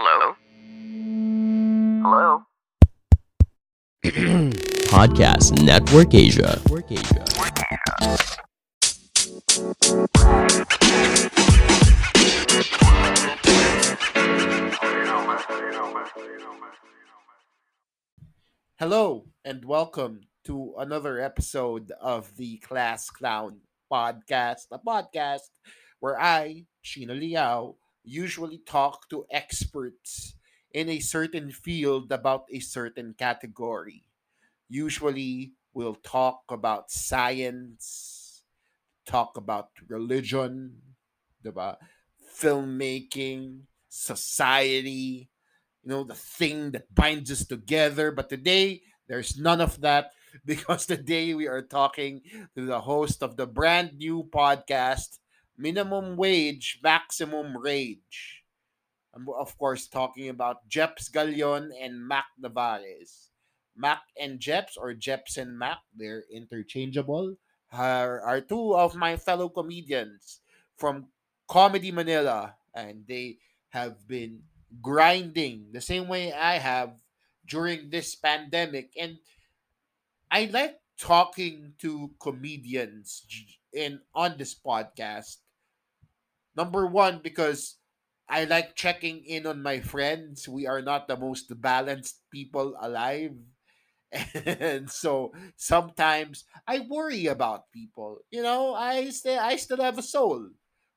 Hello? Hello? Podcast Network Asia. Network Asia. Hello and welcome to another episode of the Class Clown Podcast, a podcast where I, Sheena Liao, usually talk to experts in a certain field about a certain category. Usually, we'll talk about science, talk about religion, diba? filmmaking, society, you know, the thing that binds us together. But today, there's none of that because today we are talking to the host of the brand new podcast, Minimum Wage, Maximum Rage. I'm, of course, talking about Jeps Galion and Mac Navarez. Mac and Jeps, or Jeps and Mac, they're interchangeable, are, are two of my fellow comedians from Comedy Manila, and they have been grinding the same way I have during this pandemic. And I like talking to comedians in on this podcast. Number one, because I like checking in on my friends. We are not the most balanced people alive. And so sometimes I worry about people. You know, I still I still have a soul.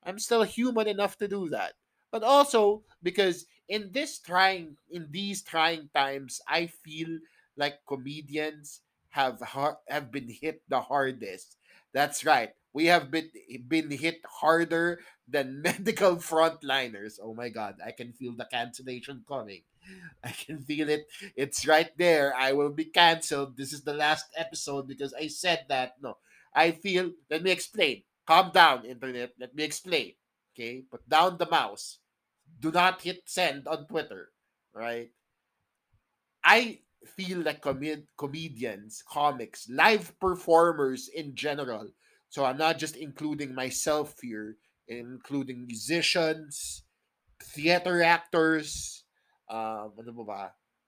I'm still human enough to do that. But also because in this trying in these trying times, I feel like comedians have har- have been hit the hardest. That's right. We have been eh, been hit harder than medical frontliners. Oh my god, I can feel the cancellation coming. I can feel it. It's right there. I will be canceled. This is the last episode because I said that. No. I feel let me explain. Calm down, internet. Let me explain. Okay? Put down the mouse. Do not hit send on Twitter. Right? I feel like com- comedians, comics, live performers in general. So I'm not just including myself here, including musicians, theater actors, um,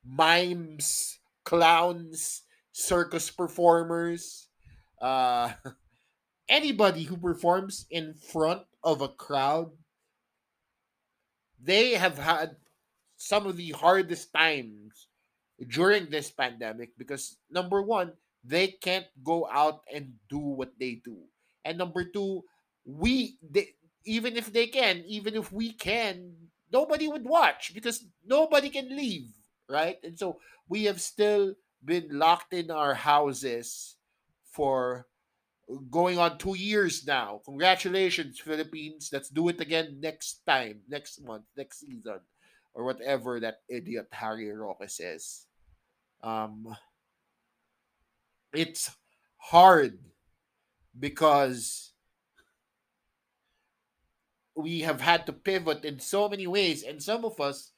mimes, clowns, circus performers, uh, anybody who performs in front of a crowd, they have had some of the hardest times during this pandemic because number one, they can't go out and do what they do. And number two, we they, even if they can, even if we can, nobody would watch because nobody can leave, right? And so we have still been locked in our houses for going on two years now. Congratulations, Philippines. Let's do it again next time, next month, next season, or whatever that idiot Harry Roque says. Um, it's hard because we have had to pivot in so many ways, and some of us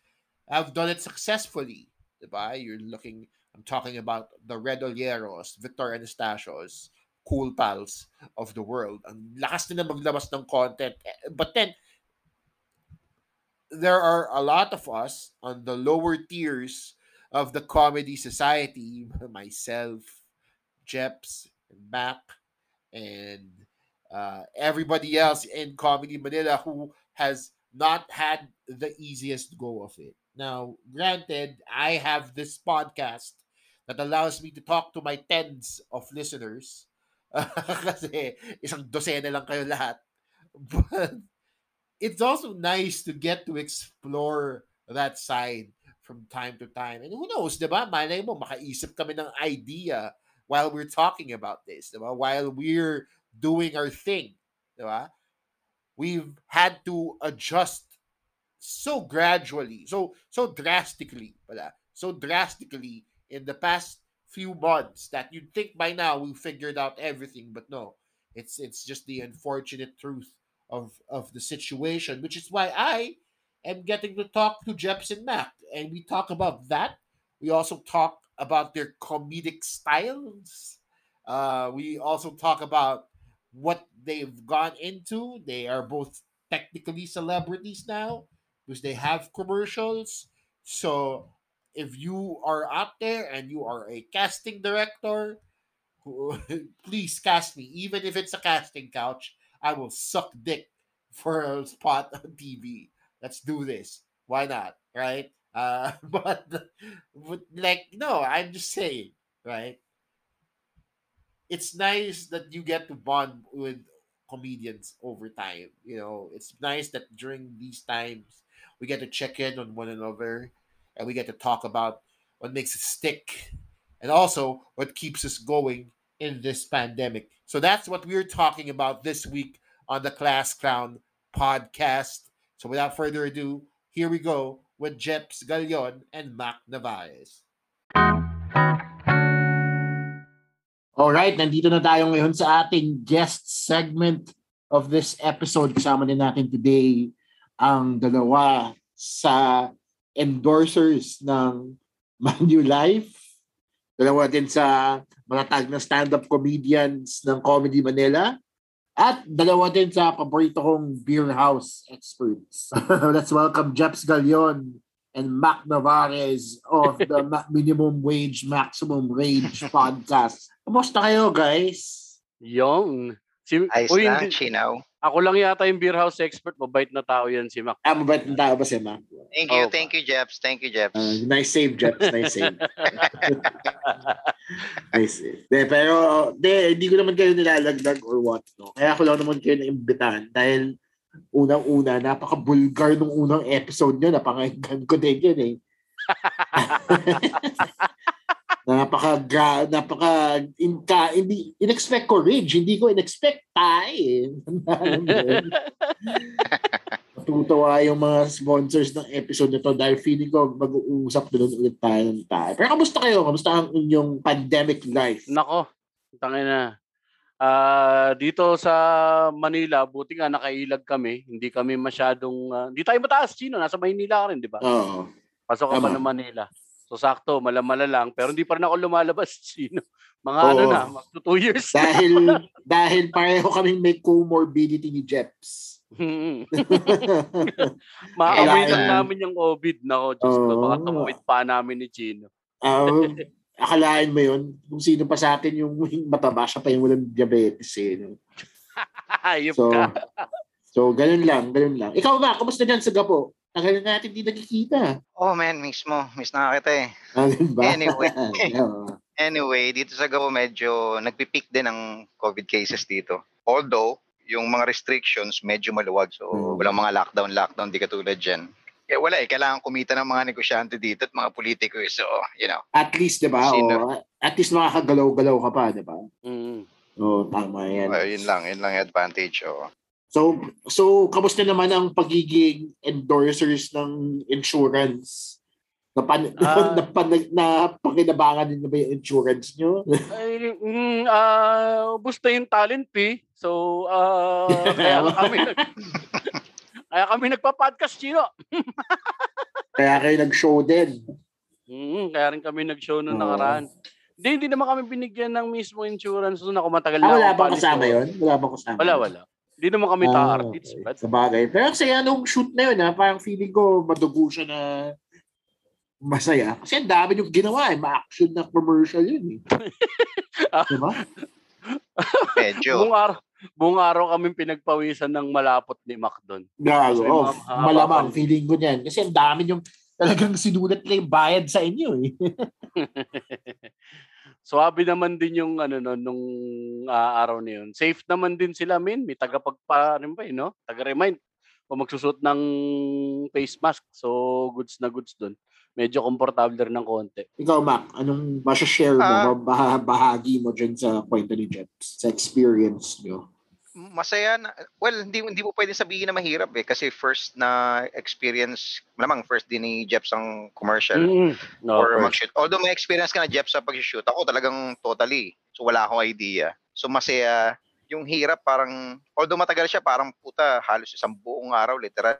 have done it successfully. Diba? You're looking, I'm talking about the Red Olieros, Victor Anastasios, cool pals of the world. and Ang lakas nila maglabas ng content. Eh, but then, there are a lot of us on the lower tiers of the comedy society, myself, Jeps, and Mac, and uh, everybody else in Comedy Manila who has not had the easiest go of it. Now, granted, I have this podcast that allows me to talk to my tens of listeners. Kasi isang lang kayo lahat. But it's also nice to get to explore that side from time to time. And who knows, di ba? Malay mo, makaisip kami ng idea while we're talking about this, di ba? While we're doing our thing, di ba? Ah, we've had to adjust so gradually, so so drastically, pala, so drastically in the past few months that you'd think by now we figured out everything, but no, it's it's just the unfortunate truth of of the situation, which is why I am getting to talk to Jepson Mac, and we talk about that. We also talk about their comedic styles. Uh, we also talk about what they've gone into. They are both technically celebrities now. because they have commercials. So if you are out there and you are a casting director, please cast me. Even if it's a casting couch, I will suck dick for a spot on TV. Let's do this. Why not? Right? Uh, but, but like, no, I'm just saying, right? It's nice that you get to bond with comedians over time. You know, it's nice that during these times we get to check in on one another and we get to talk about what makes us stick and also what keeps us going in this pandemic. So that's what we're talking about this week on the Class Clown podcast. So without further ado, here we go with Jeps Galion and Mac Navaez. Alright, nandito na tayo ngayon sa ating guest segment of this episode. Kasama din natin today ang dalawa sa endorsers ng Manulife. Dalawa din sa mga tag na stand-up comedians ng Comedy Manila. At dalawa din sa paborito kong beer house experts. Let's welcome Jeps Galion and Mac Navarez of the Minimum Wage Maximum Rage podcast. Kumusta kayo, guys? Yung. Si, Ayos Uy, lang, hindi- Chinaw. Ako lang yata yung beer house expert. Mabait na tao yan si Mac. Ah, mabait ng tao ba si Mac? Thank you, Oh, thank you, Jeps. Thank you, Jeps. Uh, nice save, Jeps. Nice save. nice save. De, pero, de, hindi ko naman kayo nilalagdag or what. No? Kaya ako lang naman kayo naimbitahan dahil unang-una, napaka-bulgar nung unang episode nyo. Napakinggan ko din yun eh. napaka gra, napaka inka, hindi inexpect ko rage hindi ko inexpect tayo Natutuwa yung mga sponsors ng episode na to dahil feeling ko mag-uusap doon ulit tayo ng tayo. Pero kamusta kayo? Kamusta ang inyong pandemic life? Nako, tangin na. Ah, dito sa Manila, buti nga nakailag kami. Hindi kami masyadong ah, hindi tayo mataas, Chino. Nasa Maynila ka rin, di ba? Oo. Pasok ka pa tama. ng Manila. So sakto, malamala lang. Pero hindi pa rin ako lumalabas, Chino. Mga Oo. ano na, mag two years. dahil dahil pareho kaming may comorbidity ni Jeps. Maamoy Kailangan. lang namin yung COVID. Nako, Diyos ko. Baka Oo. tumawid pa namin ni Chino. Um, akalain mo yun, kung sino pa sa atin yung mataba, siya pa yung walang diabetes eh. no? Ayop So, ka. so ganun lang, ganun lang. Ikaw ba, kamusta dyan sa Gapo? Tagal na natin di nagkikita. Oh man, mismo. Miss na kita eh. Ah? Anyway. Anyway, dito sa Gabo medyo nagpipeak din ang COVID cases dito. Although, yung mga restrictions medyo maluwag. So, Hmm. walang mga lockdown, lockdown, di katulad dyan. Eh, wala eh. Kailangan kumita ng mga negosyante dito at mga politiko eh. So, you know. At least, di ba? Sino? At least makakagalaw-galaw ka pa, di ba? Mm. Oo, tama yan. uh, yun lang. Yun lang yung advantage. Oh. So, so kamusta naman ang pagiging endorsers ng insurance? Na, pan, Ah. na, pan, na pakinabangan din na ba yung insurance nyo? Ay, mm, ah, ubos na yung talent fee. So, ah, kaya kami nag, kaya kami nagpa-podcast, Chino. Kaya kayo nag-show din. Mm, kaya rin kami nag-show nung Oo. nakaraan. Hindi, hindi naman kami binigyan ng mismo insurance nung ako matagal Ah, na wala akong bang kasama yun? Wala bang kasama? Wala, wala. Hindi naman kami Ah, ta-artists. okay. But, Sa bagay. Pero kasi anong shoot na yun, ha? parang feeling ko madugo siya na masaya. Kasi ang dami yung ginawa eh. Ma-action na commercial yun eh. Ah. diba? Medyo. buong araw, buong araw kami pinagpawisan ng malapot ni Mac doon. Gago. Kasi Oh, malamang feeling ko niyan. Kasi ang dami yung talagang sinulat na yung bayad sa inyo eh. Swabe naman din yung ano no, nung ah, araw na yun. Safe naman din sila, min. May tagapagpa rin pa eh, no? Taga-remind. Kung magsusot ng face mask. So, goods na goods doon. Medyo komportable rin ng konti. Ikaw, Mac, anong masya-share mo, Ah. bah- bahagi mo dyan sa kwento ni Jeps, sa experience nyo? Masaya na well hindi hindi mo pwedeng sabihin na mahirap eh kasi first na experience malamang first din ni Jeps ang commercial Mm. No, or mag-shoot. Although may experience ka na Jeff sa pag-shoot, ako talagang totally. So wala akong idea. So masaya yung hirap parang although matagal siya parang puta halos isang buong araw literal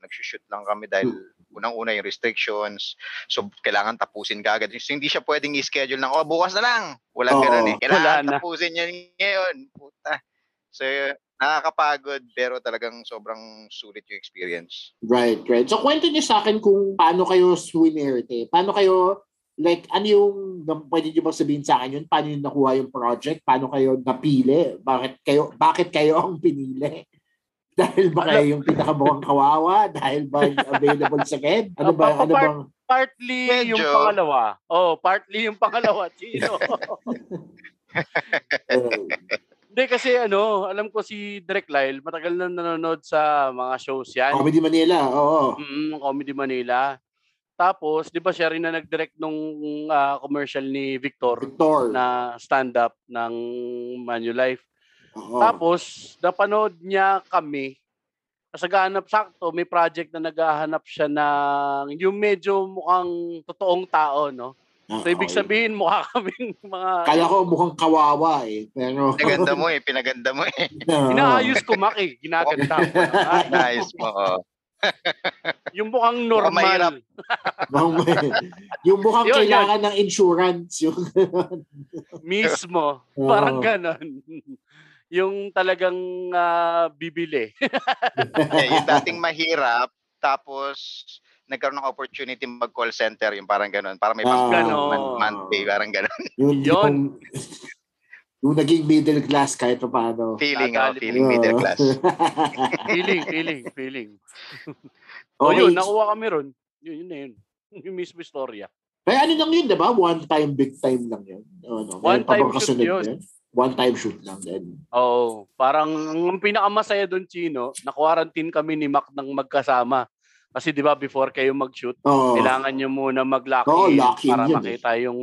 nag-shoot lang kami dahil unang-una yung restrictions. So kailangan tapusin ka agad. So, hindi siya pwedeng i-schedule ng oh bukas na lang. Walang Oo, ganun eh. Kailangan wala tapusin yan ngayon. Puta. So nakakapagod pero talagang sobrang sulit yung experience. Right, right. So, kwento niyo sa akin kung paano kayo swinerte. Paano kayo, like, ano yung, pwede niyo bang sabihin sa akin yun? Paano yung nakuha yung project? Paano kayo napili? Bakit kayo, bakit kayo ang pinili? Dahil ba kayo yung pinakamukhang kawawa? Dahil ba available sa KED? Ano ba, ano bang... Partly yung Medyo. pangalawa. Oh, partly yung pangalawa, Chino. Uh, Hindi kasi ano, alam ko si Direk Lyle, matagal na nanonood sa mga shows yan. Comedy Manila, oo. Mm, Comedy Manila. Tapos, di ba siya rin na nag-direct nung ah, commercial ni Victor Victor. na stand-up ng Manulife. Oo. Tapos, napanood niya kami. Sa ganap sakto, may project na naghahanap siya ng yung medyo mukhang totoong tao, no? So, ibig sabihin, mukha kaming mga... Kala ko mukhang kawawa eh. Pero... Pinaganda mo eh, pinaganda mo eh. Inaayos ko, Maki. Ginaganda ko. Ah, Nice mo. yung mukhang normal. yung mukhang Yun, kailangan ng insurance. Yung... Mismo. Oo. Parang ganon. yung talagang ah, bibili. Eh, yung dating mahirap, tapos nagkaroon ng opportunity mag-call center, yung parang ganun. Para may pang Ah. Ganon. man- monthly, parang ganun. Yun, Yun. yung, naging middle class kahit pa paano. Feeling, oh, feeling middle class. feeling, feeling, feeling. O okay. yun, nakuha kami ron. Yun, yun na yun. Yung mismo istorya. Kaya ano lang yun, di ba? One time, big time lang yun. Ano, One time shoot yun. yun? One time shoot lang din. Oo. Parang ang pinakamasaya doon, Chino, na-quarantine kami ni Mac ng magkasama. Kasi di ba before kayo mag-shoot, Oo. kailangan nyo muna mag-lock Oo, in lock in para yun eh. makita yung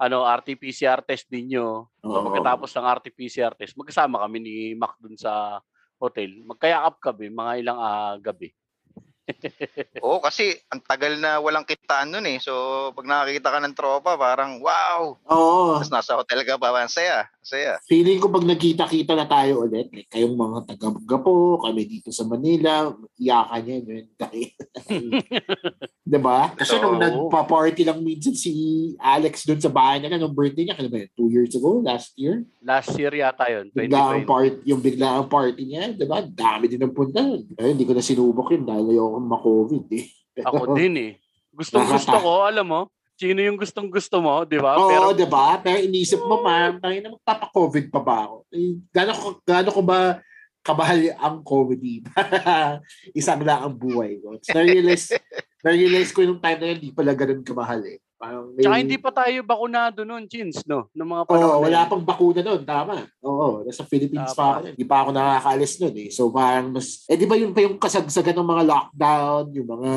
ano RT-PCR test ninyo. So pagkatapos ng RT-PCR test, magkasama kami ni Mac dun sa hotel. Magkayakap kami mga ilang ah, gabi. Oo, kasi ang tagal na walang kitaan nun eh. So, pag nakakita ka ng tropa, parang wow! Oo. Tapos nasa hotel ka pa, ang saya. Ang Saya. Feeling ko pag nagkita-kita na tayo ulit, like kayong mga taga-Gapo, kami dito sa Manila, iyakan niya yun. diba? Kasi So, nung nagpa-party lang minsan si Alex doon sa bahay niya, nung birthday niya, kailan ba yun? Two years ago? Last year? Last year yata yun, Bigla ang 2020. part, yung bigla ang party niya, diba? Dami din ang punta. Ayun, hindi ko na sinubok yun dahil ayoko ma-COVID eh. Ako din eh. Gustong gusto ko, alam mo, sino yung gustong gusto mo, di ba? Oo, Pero diba? Pero inisip mo, ma'am, tayo na magpapa-COVID pa ba ako? Eh, Gano'n ko, gano'n ko ba kamahal ang comedy? Isang lang ang buhay ko. So, na-realize, na-realize ko yung time na yun, hindi pala ganun kamahal eh. Parang may- Tsaka hindi pa tayo bakunado noon, Chins, no? Noong mga Oo, panahon na wala pang bakuna doon, tama. Oo, nasa Philippines pa Tama. ako. Hindi pa ako nakakaalis noon eh. So parang mas, eh di ba yun pa yung kasagsagan ng mga lockdown, yung mga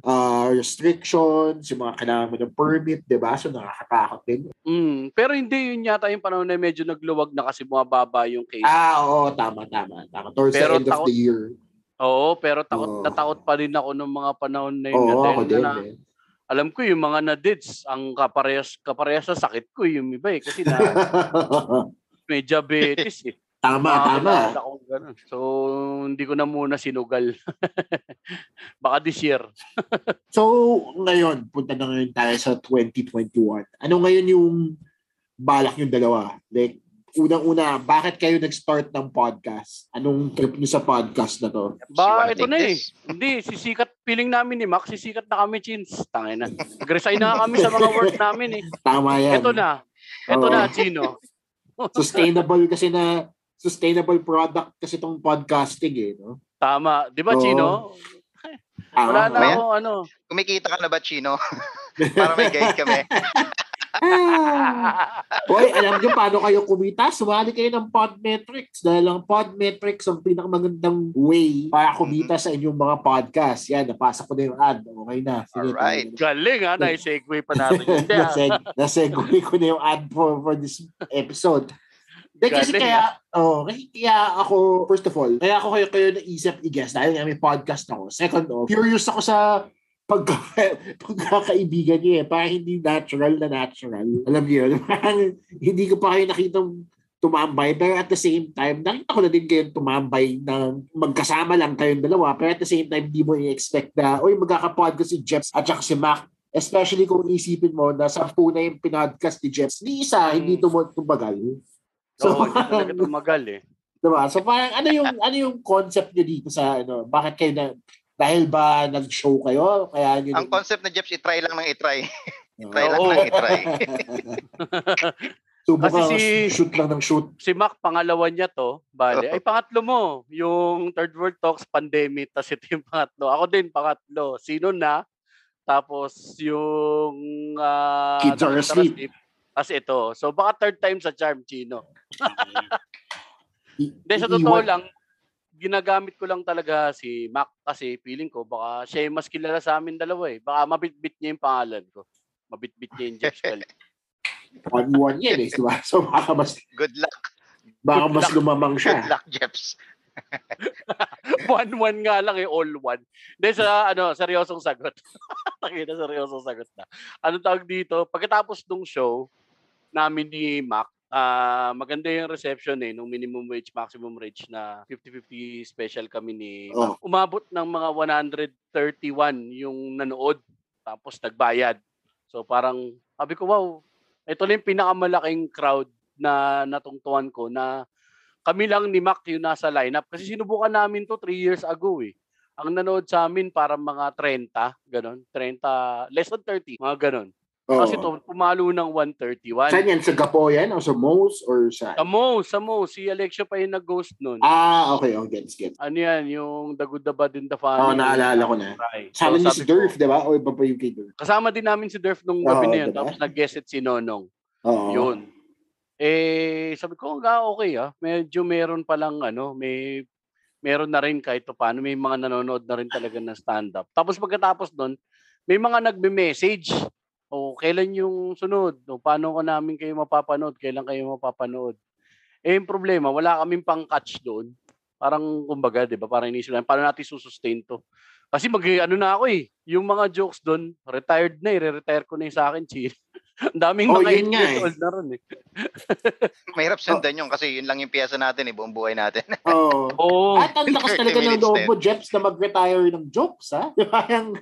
ah, restrictions, yung mga kailangan mo ng permit, di ba? So nakakatakot din. Mm, pero hindi yun yata yung panahon na medyo nagluwag na kasi bumababa yung case. Ah, oo, tama, tama. tama. Towards Pero the end of takot- the year. Oo, pero takot Oo. na takot pa rin ako noong mga panahon na yun. Oo, ako din. na, eh. Alam ko yung mga na-dids, ang kaparehas, kaparehas sa sakit ko yung iba eh. Kasi na may diabetes eh. tama, Mga tama. So, hindi ko na muna sinugal. Baka this year. So, ngayon, punta na ngayon tayo sa 2021. Ano ngayon yung balak yung dalawa? Like, unang-una, bakit kayo nag-start ng podcast? Anong trip nyo sa podcast na to? Ba, ito na eh. Hindi, sisikat, feeling namin ni Max, sisikat na kami, Chins. Tangin na. Nag-resign na kami sa mga work namin eh. Tama yan. Ito na. Ito Oo. na, Chino. Sustainable kasi na, sustainable product kasi tong podcasting eh. No? Tama. Di ba, Oo. Chino? Ah, Wala na Maya? ako, ano. Kumikita ka na ba, Chino? Para may guide kami. Ah. Hoy, alam niyo paano kayo kumita? Sumali kayo ng Podmetrics dahil ang Podmetrics ang pinakamagandang way para kumita sa inyong mga podcast. Yan, napasa ko na yung ad. Okay na. Sige, Alright. Galing ha, na-segue pa natin. Ah. Naseg- nasegue ko na yung ad for, for this episode. Hindi kasi Galing, kaya, oh, kasi kaya ako, first of all, kaya ako kayo, kayo naisip i-guess dahil nga may podcast ako. Second off, curious ako sa pagka, pagkakaibigan niyo eh. Parang hindi natural na natural. Alam niyo yun? Parang hindi ko pa kayo nakitang tumambay. Pero at the same time, nakita ko na din kayo tumambay na magkasama lang kayong dalawa. Pero at the same time, di mo i-expect na, uy, magkakapodcast si Jeps at saka si Mac. Especially kung isipin mo na sampu na yung pinodcast ni Jeps. Ni isa, hindi Mm. tum- tumagal. Oo, hindi talaga tumagal eh. Diba? So parang ano yung ano yung concept niyo dito sa ano, bakit kayo na dahil ba nag-show kayo kaya niyo Ang concept na Jeps, i-try lang ng i-try. Oo. try lang ng i-try. Subukan Kasi si- shoot lang ng shoot. Si Mac, pangalawa niya to, bale. Ay, pangatlo mo. Yung Third World Talks, pandemic, tas ito yung pangatlo. Ako din, pangatlo. Sino na? Tapos yung... ah, Kids are asleep. Sleep. Tas ito. So baka third time sa Charm, Chino. Hindi, sa totoo lang, ginagamit ko lang talaga si Mac kasi feeling ko baka siya yung mas kilala sa amin dalawa eh. Baka mabitbit niya yung pangalan ko. Mabitbit niya yung Jeff Spell. One-one yan eh, di ba? So baka mas, Good luck. baka Good mas luck. lumamang Good siya. luck, Jeps. one-one nga lang eh, all one. Hindi, sa ano, seryosong sagot. Takina, seryosong sagot na. Ano tawag dito? Pagkatapos nung show namin ni Mac, ah maganda yung reception eh, nung minimum wage, maximum wage na 50-50 special kami ni Mac. Umabot ng mga 131 yung nanood, tapos nagbayad. So parang, sabi ko, wow, ito na yung pinakamalaking crowd na natungtuan ko na kami lang ni Mac yung nasa lineup. Kasi sinubukan namin to 3 years ago eh. Ang nanood sa amin para mga 30, ganon. 30, less than 30, mga ganon. Oo. Kasi to, pumalo ng 131. Saan yan? Sa Gapo yan? O sa Mo's? Or sa... Sa Mo, sa Mo, si Alexia pa yung nag-ghost nun. Ah, okay. Oh, gets, gets. Ano yan, yung The Good, The Bad, and The Funny. Oo, naalala ko na. Right. Sama niyo sabi si Durf, di ba? O iba pa yung kay Durf? Kasama din namin si Durf nung gabi na yun. diba? Tapos nag-guest si Nonong. Oo. Yun. Eh, sabi ko, nga okay ah. Medyo meron palang ano, may meron na rin kahit pa paano. May mga nanonood na rin talaga ng stand-up. Tapos pagkatapos doon, may mga nagme-message. O kailan yung sunod? O paano ko namin kayo mapapanood? Kailan kayo mapapanood? Eh, yung problema, wala kaming pang-catch doon. Parang, kumbaga, di ba? Parang inisip namin, paano natin susustain to? Kasi mag, ano na ako eh, yung mga jokes doon, retired na eh, re-retire ko na yung sa akin, chill. Ang daming Oh, mga yun 8 nga eh. old na ron eh. Mahirap sundan yun kasi yun lang yung piyesa natin eh, buong buhay natin. Oo. Oo. At ang lakas 30 talaga ng loob mo, Jeps, na mag-retire ng jokes, ha? Parang,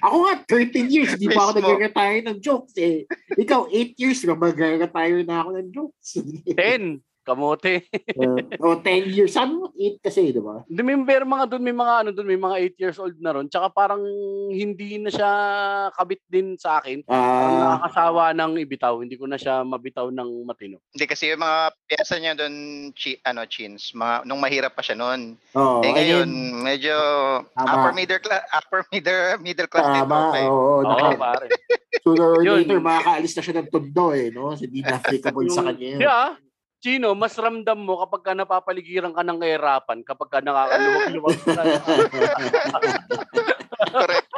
ako nga, 13 years, di pa ako nag-retire ng jokes, eh. Ikaw, 8 years na mag-retire na ako ng jokes. 10. Kamote. Uh, o 10 years. Sabi mo, 8 kasi, di ba? Hindi, may pero mga doon, may mga ano doon, may mga 8 years old na ron. Tsaka parang hindi na siya kabit din sa akin. Parang Ah, nakakasawa ng ibitaw. Hindi ko na siya mabitaw ng matino. Hindi kasi yung mga piyesa niya doon, chi, ano, chins, mga, nung mahirap pa siya noon. oo. eh ngayon, ayun, medyo Tama. upper middle class, upper middle, middle class din Tama, to. eh. oo. Oo, naka- pare. Sooner or Yun. later, makakaalis na siya ng tondo, eh, no? Hindi na applicable sa kanya yun. Yeah. Chino, mas ramdam mo kapag ka napapaligiran ka ng kahirapan, kapag ka nakakaluwag-luwag ka. Correct.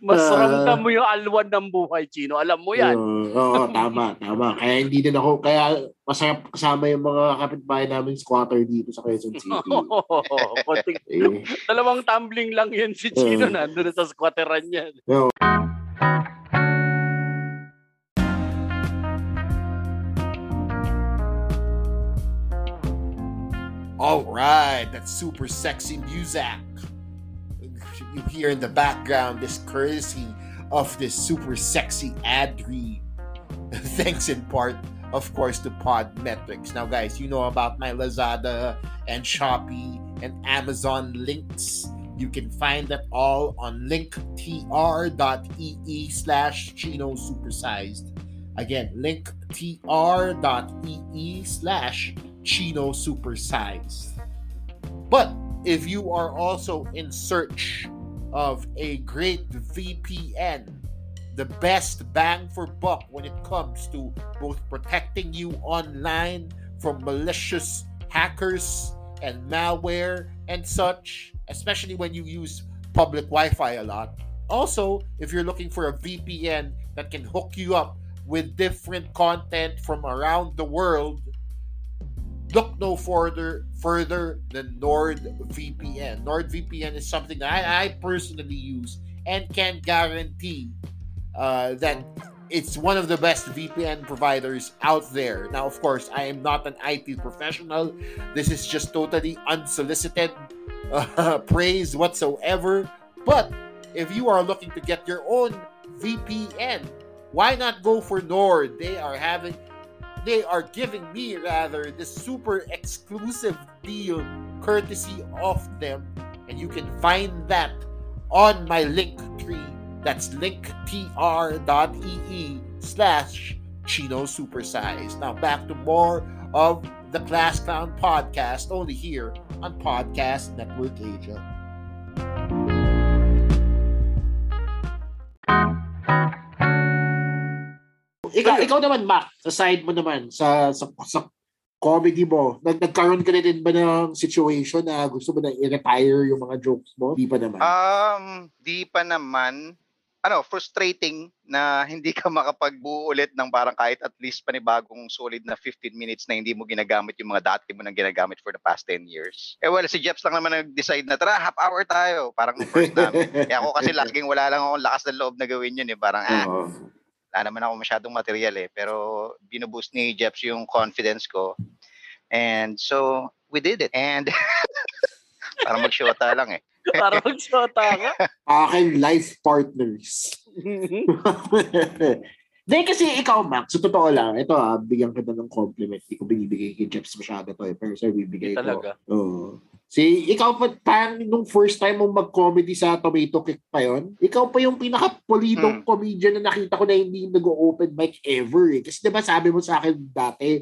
mas Ah. ramdam mo yung alwan ng buhay, Chino. Alam mo yan. Oo, oo, tama, tama. Kaya hindi din ako, kaya masarap kasama yung mga kapitbahay namin squatter dito sa Quezon City. Konting, eh, dalawang tumbling lang yan si Chino. Oo. Nandun na sa squatteran niya. All right, that's super sexy music. You hear in the background this courtesy of this super sexy ad read. Thanks in part, of course, to Podmetrics. Now, guys, you know about my Lazada and Shopee and Amazon links. You can find that all on linktr.ee slash Chino Supersized. Again, linktr.ee slash Chino Supersized. But if you are also in search of a great VPN, the best bang for buck when it comes to both protecting you online from malicious hackers and malware and such, especially when you use public Wi Fi a lot. Also, if you're looking for a VPN that can hook you up with different content from around the world, look no further further than NordVPN. NordVPN is something that I, I personally use and can guarantee uh, that it's one of the best VPN providers out there. Now, of course, I am not an IT professional. This is just totally unsolicited uh, praise whatsoever. But if you are looking to get your own VPN, why not go for Nord? They are having they are giving me rather this super exclusive deal courtesy of them. And you can find that on my link tree. That's linktr.ee slash Chino Supersize. Now back to more of the Class Clown podcast only here on Podcast Network Asia. Ikaw, ikaw naman, Mac, sa side mo naman, sa, sa, sa comedy mo, nag, nagkaroon ka na din ba ng situation na gusto mo na i-retire yung mga jokes mo? Di pa naman. Um, di pa naman. Ano, frustrating na hindi ka makapagbuo ulit ng parang kahit at least panibagong solid na 15 minutes na hindi mo ginagamit yung mga dati mo nang ginagamit for the past 10 years. Eh well, si Jeps lang naman nag-decide na tara, half hour tayo. Parang first namin. eh ako kasi laging wala lang akong lakas ng loob na gawin yun eh. Parang ah, Oo. Wala naman ako masyadong material eh. Pero binuboost ni Jeps yung confidence ko. And so, we did it. And parang mag-shota lang eh. Para magsota ka. Aking life partners. Hindi kasi ikaw, Max, sa totoo lang, ito ah, bigyan kita ng compliment. Hindi ko binibigay kay Jeps masyado to eh. Pero sir, bibigay ko. Talaga. Oo. Si, ikaw pa, parang nung first time mong mag-comedy sa Tomato Kick pa yon, ikaw pa yung pinaka-politong comedian na nakita ko na hindi nag-open mic ever eh. Kasi diba sabi mo sa akin dati,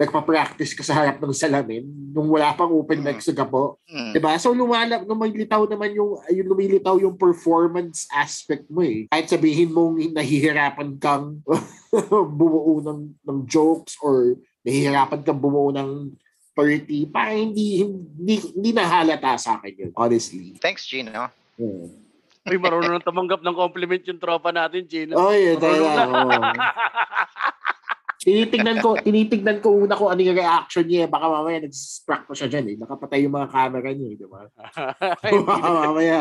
nagpa-practice ka sa harap ng salamin nung wala pang open mic sa gapo. Hmm. Diba? So lumala, lumilitaw naman yung, yung lumilitaw yung performance aspect mo eh. Kahit sabihin mong nahihirapan kang bumuo ng, ng jokes or nahihirapan kang bumuo ng 30, parang hindi, hindi, hindi nahalata sa akin yun, honestly. Thanks, Gino. Hmm. Uy, marunong nang tumanggap ng compliment yung tropa natin, Gino. Oh, yeah, Marunong talaga. tinitignan ko, tinitignan ko una kung ano yung reaction niya. Baka mamaya nag-struck ko siya dyan eh. Nakapatay yung mga camera niya eh, di ba? Baka mamaya.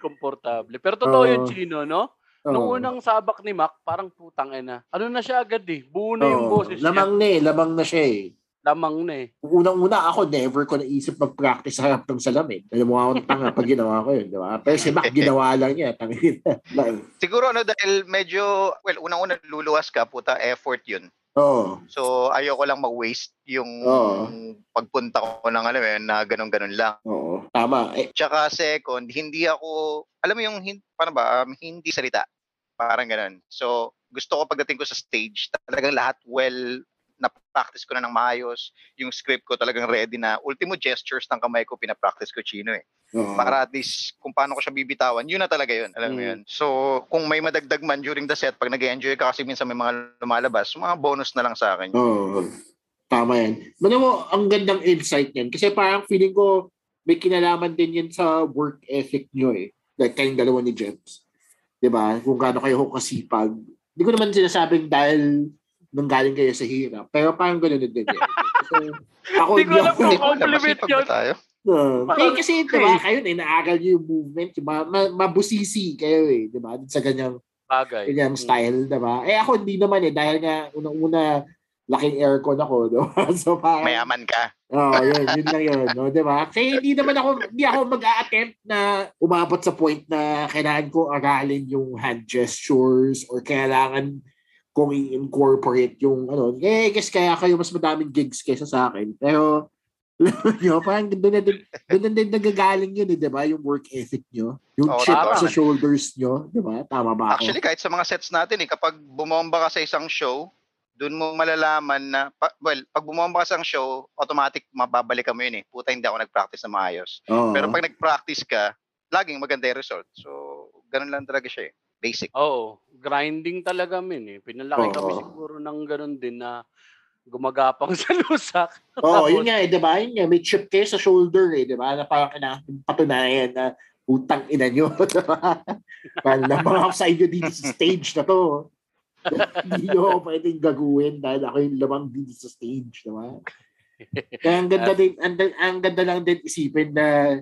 komportable. Pero totoo Oo. yun, Chino, no? Nung Oo. unang sabak ni Mac, parang putang ina. Ano na siya agad eh. Buo na yung Oo. boses niya. Lamang na eh, lamang na siya eh. Lamang na eh. Unang-una ako, never ko naisip mag-practice sa harap ng salamin. Alam mo akong tanga pag ginawa ko yun, di ba? Pero si Mac, ginawa lang niya. Tangin. Siguro ano dahil medyo, well, unang-una luluwas ka, puta, effort yun. Oo. So, ayoko lang mag-waste yung Oo. pagpunta ko ng alam yun, na ganun-ganun lang. Oo. Tama. Eh, Tsaka second, hindi ako, alam mo yung, paano ba, um, hindi salita. Parang ganun. So, gusto ko pagdating ko sa stage, talagang lahat well, na-practice ko na ng maayos. Yung script ko talagang ready na. Ultimo gestures ng kamay ko, pinapractice ko chino eh. oo. Para at least kung paano ko siya bibitawan, yun na talaga yun. Alam mo Mm. yun. So, kung may madagdag man during the set, pag nag enjoy ka kasi minsan may mga lumalabas, mga bonus na lang sa akin. Oo. Tama yan. Ano mo, ang gandang insight yan. Kasi parang feeling ko, may kinalaman din yan sa work ethic nyo eh. Like kayong dalawa ni Jeps. 'Di ba? Kung gaano kayo kasipag. Hindi ko naman sinasabing dahil nanggaling kayo sa hirap. Pero parang gano'n din. Kasi ako, Hindi ko alam kung compliment yun. ba tayo? Uh, eh, kasi, di ba, kayo na, inaaral yung movement, yung ma, ma, mabusisi kayo eh, di ba, sa ganyang, Bagay. ganyang style, di ba? Eh, ako hindi naman eh, dahil nga, unang-una, laking aircon ako, di ba? So, parang, Mayaman ka. Oo, oh, yun, yun lang yun, no, di ba? Kaya hindi naman ako, hindi ako mag-a-attempt na umabot sa point na kailangan ko aralin yung hand gestures or kailangan kong i-incorporate yung ano. Eh, guess kaya kayo mas madaming gigs kaysa sa akin. Pero, yun, parang doon na din, doon na din nagagaling yun, eh, di ba? Yung work ethic nyo. Yung Oo, chip tama. sa shoulders nyo, di ba? Tama ba ako? Actually, kahit sa mga sets natin, eh, kapag bumomba ka sa isang show, doon mo malalaman na, pa- well, pag bumomba ka sa isang show, automatic mababalik mo yun eh. Puta, hindi ako nag-practice na maayos. Oo. Pero pag nag-practice ka, laging maganda yung result. So, ganun lang talaga siya eh. Basic. Oo. Grinding talaga min eh. Pinalaki kami Oo. siguro ng ganun din na gumagapang sa lusak. Oo, Tapos- yun nga eh, di ba? Yun nga, may chip kayo sa shoulder eh, di ba? Na parang kailangan patunayan na utang ina nyo, di ba? Parang lamang ako sa inyo dito sa stage na to. Hindi nyo ako pwedeng gagawin dahil ako yung lamang dito sa stage, di ba? Kaya ang ganda din, ang, ang ganda lang din isipin na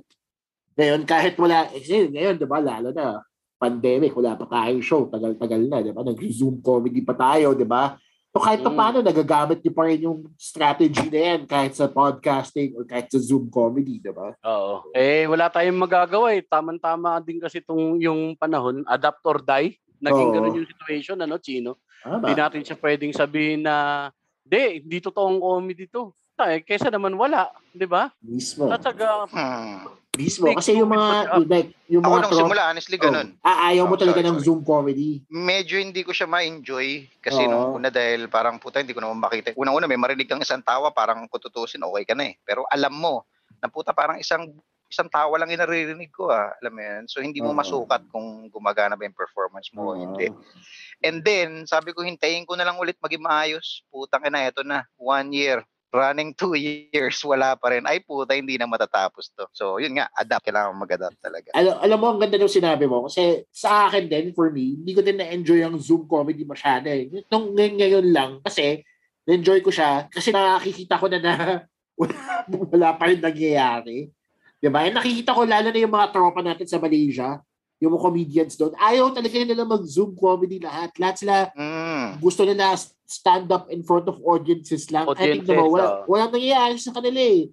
ngayon kahit wala, eh, ngayon, di ba, lalo na, pandemic, wala pa tayong show, tagal-tagal na, di ba? Nag-zoom comedy pa tayo, di ba? So kahit pa Mm. paano, nagagamit niyo pa rin yung strategy na yan kahit sa podcasting or kahit sa Zoom comedy, di ba? Oo. Eh, wala tayong magagawa eh. Tama-tama din kasi itong yung panahon, adapt or die. Naging Oo. ganun yung situation, ano, Chino? Hindi natin siya pwedeng sabihin na Hindi, hindi totoong comedy to. Tay, kesa naman wala, di ba? Mismo. Tatsaga, Hmm. Mismo. Kasi yung mga, but like, yung Ako mga nung tro- simula, honestly, ganun. Oh, ah, ayaw mo Oh, talaga sorry, ng sorry. Zoom comedy. Medyo hindi ko siya ma-enjoy kasi Oo. nung una dahil parang puta hindi ko naman makita. Unang-una may marinig kang isang tawa parang kututusin okay ka na eh. Pero alam mo na puta parang isang isang tawa lang yung naririnig ko ah. Alam mo yan? So hindi mo masukat kung gumagana ba yung performance mo o hindi. And then, sabi ko hintayin ko na lang ulit maging maayos. Putang ina, eto na. One year. Running two years, wala pa rin. Ay puta, hindi na matatapos to. So, yun nga, adapt. Kailangan mag-adapt talaga. Alam, alam mo, ang ganda ng sinabi mo. Kasi sa akin din, for me, hindi ko din na-enjoy ang Zoom comedy masyado eh. Nung ngayon, ngayon lang, kasi na-enjoy ko siya kasi nakikita ko na na wala, wala pa rin nangyayari. Diba? Eh, nakikita ko lalo na yung mga tropa natin sa Malaysia, yung mga comedians doon, ayaw talaga nila mag-Zoom comedy lahat. Lahat sila Mm. gusto nila stand up in front of audiences lang. I think Audiences, naman, wala, ah. walang nangyayari sa kanila eh.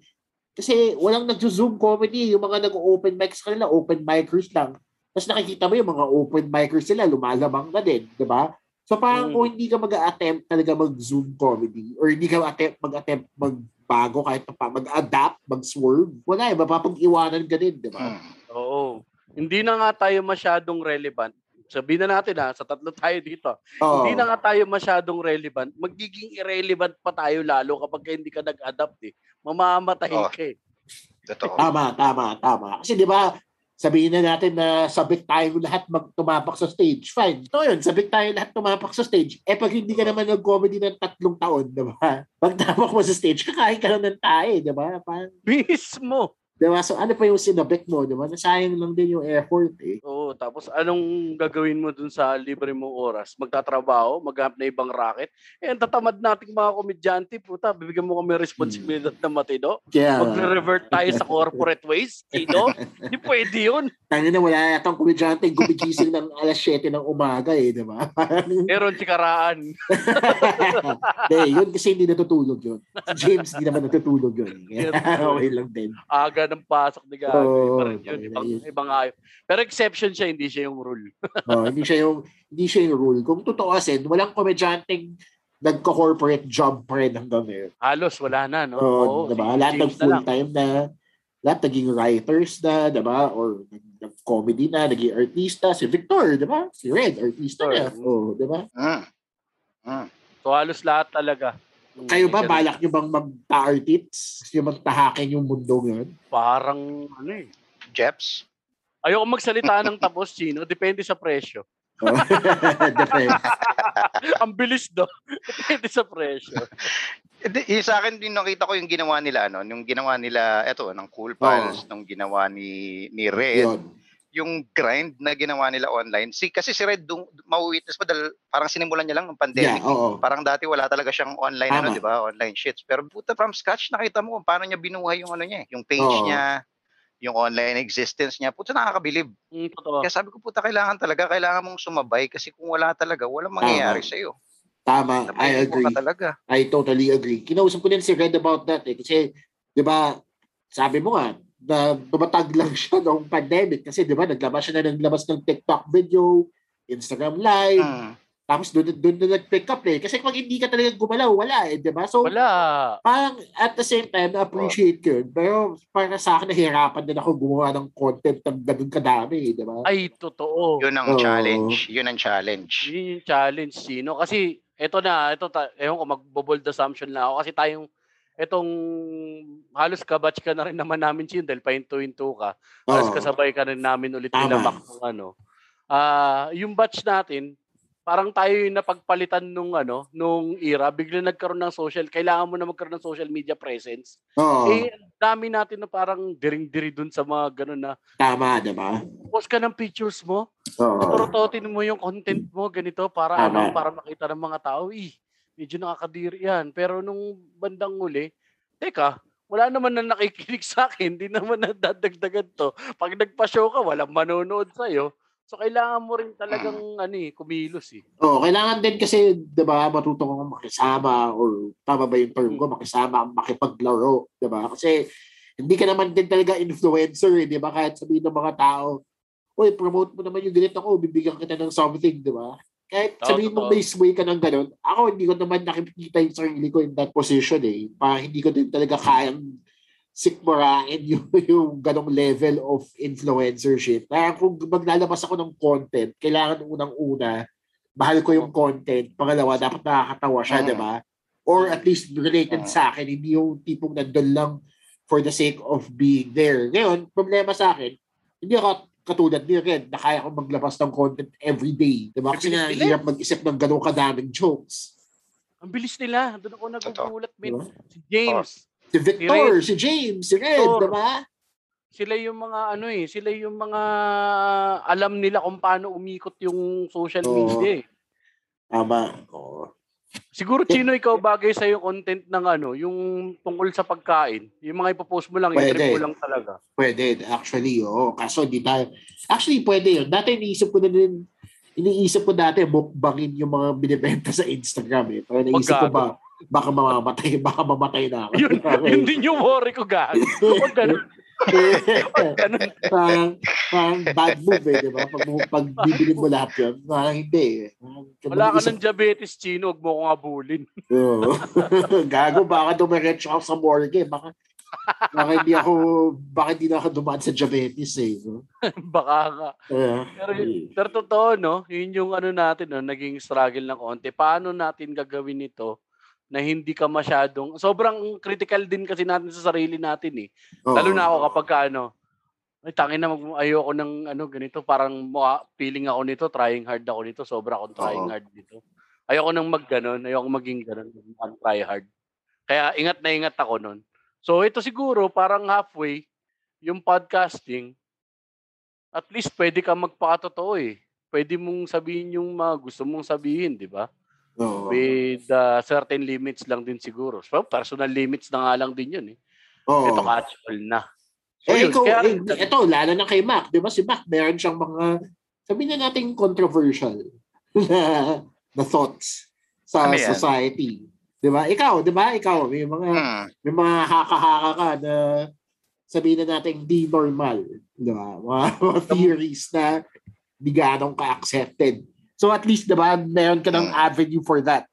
Kasi walang nag-zoom comedy. Yung mga nag-open mic sa kanila, open micers lang. Tapos nakikita mo yung mga open micers sila, lumalabang na din. di ba? So parang Mm. kung hindi ka mag-attempt talaga mag-zoom comedy or hindi ka attempt mag-attempt magbago kahit pa mag-adapt, mag-swerve, wala eh, mapapag-iwanan ka din, di ba? Mm. oo. Hindi na nga tayo masyadong relevant. Sabihin na natin ha, sa tatlo tayo dito. Oo. Hindi na nga tayo masyadong relevant. Magiging irrelevant pa tayo lalo kapag hindi ka nag-adapt eh. Mamamatay Oh. ka eh. Totoo. Tama, tama, tama. Kasi di ba, sabihin na natin na sabik tayo lahat magtumapak sa stage. Fine. So yun, sabik tayo lahat tumapak sa stage. Eh pag hindi ka naman nag-comedy ng tatlong taon, di ba? Pag tapak mo sa stage, kakain ka lang ng tae, di ba? Parang, Mismo. Di ba? So ano pa yung sinabik mo, di ba? Nasayang lang din yung effort eh. Oo, tapos anong gagawin mo dun sa libre mong oras? Magtatrabaho, maghanap na ibang racket? Eh, ang tatamad nating mga komedyante, puta, bibigyan mo kami responsibilidad na matino? Kaya, Magre-revert tayo sa corporate ways? Ino? Hindi pwede yun. tangin na wala yatang komedyante gumigising ng alas 7 ng umaga eh, di ba? Meron si Karaan. Hindi, yun kasi hindi natutulog yun. James, hindi naman natutulog yun. Okay lang din. Aga ng pasok ni Gago. Oo, Iba rin yun. Ibang, yun. ibang ayos. Pero exception siya, hindi siya yung rule. Oh, hindi siya yung hindi siya yung rule. Kung totoo kasi, walang komedyanteng nagko-corporate job pa rin hanggang ngayon. Halos wala na, no? Oo, Oo, diba? si Lahat nag na full-time na, lahat naging writers na, diba? Or nag- nag-comedy na, naging artista. Si Victor, diba? Si Red, artista Victor. na. Oh, diba? Mm. Mm. So halos lahat talaga. Kayo ba, balak nyo bang magta-artits? Gusto nyo bang tahakin yung mundo ngayon? Parang, ano eh. Jeps? Ayoko magsalita ng tapos, Chino. Depende sa presyo. Oh. Depende. Ang bilis do. Depende sa presyo. Hindi, yung sa akin din nakita ko yung ginawa nila ano, yung ginawa nila eto ng Cool Pals, nung ginawa ni ni Red, Yun. Yung grind na ginawa nila online. Si kasi si Red dung mawitness pa dahil parang sinimulan niya lang ng pandemic. Yeah, oo. Parang dati wala talaga siyang online ano, Tama. 'di ba? Online shits. Pero puta from scratch nakita mo kung paano niya binuhay yung ano niya, eh, yung page Oo. niya, yung online existence niya. Puta nakakabilib. Mm, totoo. Kaya sabi ko puta kailangan talaga kailangan mong sumabay kasi kung wala talaga walang mangyayari sa iyo. Tama, I agree. Talaga. I totally agree. Kinausap ko din si Red about that eh. Kasi, di ba, sabi mo nga, na tumatag lang siya noong pandemic. Kasi di ba, naglabas siya na naglabas ng TikTok video, Instagram live, Mm. tapos doon, doon na nag-pick up eh. Kasi pag hindi ka talaga gumalaw, wala eh, di ba? So, Wala. parang at the same time, na-appreciate ko yun. Pero para sa akin, nahirapan din ako gumawa ng content ng ganun kadami, eh, di ba? Ay, totoo. Yun ang Oo. challenge. Yun ang challenge. Yun yung challenge, Chino. Kasi, eto na, eto, ta, ewan ko, magbo-bold assumption na ako. Kasi tayong, etong, halos kabatch ka na rin naman namin, Chino, dahil pahinto-hinto ka. Halos Oo. kasabay ka rin namin ulit nila Mac ng ano. Ah, yung batch natin, parang tayo yung napagpalitan nung ano, nung era, bigla nagkaroon ng social, kailangan mo na magkaroon ng social media presence. Oo, Eh, dami natin na parang diring-diri dun sa mga ganun na, tama, di ba? post ka ng pictures mo, Oo. turutotin mo yung content mo, ganito, para Tama. ano, para makita ng mga tao, eh, medyo nakakadiri yan. Pero nung bandang uli, teka, wala naman na nakikinig sa akin, hindi naman nadadagdagan to. Pag nagpa-show ka, walang manonood sa'yo. So, kailangan mo rin talagang, ano eh, kumilos eh. Oo, kailangan din kasi, di ba, matuto kang makisama or tama ba yung term ko, makisama, makipaglaro, di ba? Kasi hindi ka naman din talaga influencer, eh, di ba? Kahit sabihin ng mga tao, Uy, promote mo naman yung ganito ko, bibigyan kita ng something, di ba? Kahit Oo, sabihin mo may sway ka ng ganun, ako hindi ko naman nakikita yung sarili ko in that position eh. Pa, hindi ko din talaga kayang sikmurain yung, yung ganong level of influencership. Kaya kung maglalabas ako ng content, kailangan unang-una, mahal ko yung content. Pangalawa, dapat nakakatawa siya, Mm. di ba? Or at least related Mm. sa akin, hindi yung tipong nandun lang for the sake of being there. Ngayon, problema sa akin, hindi ako katulad ni Red na kaya ko maglabas ng content every day. Diba? Kasi nga, hirap mag-isip ng ganong kadaming jokes. Ang bilis nila. Doon ako nagugulat, Diba? man. Si James. Si Victor, si James, si Red, Victor. diba? Sila yung mga ano eh, sila yung mga alam nila kung paano umikot yung social media eh. Tama. Oo. Siguro Chino ikaw bagay sa yung content ng ano, yung tungkol sa pagkain. Yung mga ipopost mo lang, yung Pwede. trip mo lang talaga. Pwede, actually, oo. Kaso di tayo, actually pwede yun. Dati iniisip ko na din, iniisip ko dati mukbangin yung mga binibenta sa Instagram eh. Pero naisip ko ba, baka mamamatay, baka mamatay na ako. Yun, yun din yung worry ko gago. Huwag ganun. Parang, parang bad move eh, di ba? Pag, pag bibili mo lahat yun, parang hindi eh. Wala ka ng diabetes, Chino. Huwag mo akong abulin. Oo. Gago, baka dumiretso ako sa morgue. Baka, baka hindi ako, baka hindi na ako dumaan sa diabetes eh. No? Baka nga. Uh, Pero, pero totoo, no? Yun yung ano natin, no? Naging struggle ng konti. Paano natin gagawin ito na hindi ka masyadong... Sobrang critical din kasi natin sa sarili natin, eh. Lalo na ako kapag ka, ano, ay tangin na mag ayoko ng ano ganito parang mukha- feeling ako nito trying hard ako nito sobra akong trying Oo. hard dito ayoko nang mag ganon ayoko maging ganon ang try hard. Kaya ingat na ingat ako nun. So ito siguro parang halfway yung podcasting at least pwede ka magpakatotoo eh. Pwede mong sabihin yung mga gusto mong sabihin di ba Oo. with uh, certain limits lang din siguro so personal limits na nga lang din yun eh Oo. ito catchall na So, eh, yun, ikaw, kaya- eh, ito, lalo na kay Mac. Di ba si Mac, meron siyang mga, sabihin na natin controversial na, na thoughts sa Ano society. Di ba? Ikaw, di ba? Ikaw, may mga, Hmm. may mga haka-haka ka na sabihin na natin di normal. Di ba? Mga, mga theories na di ganong ka-accepted. So at least, di ba, meron ka ng Hmm. avenue for that.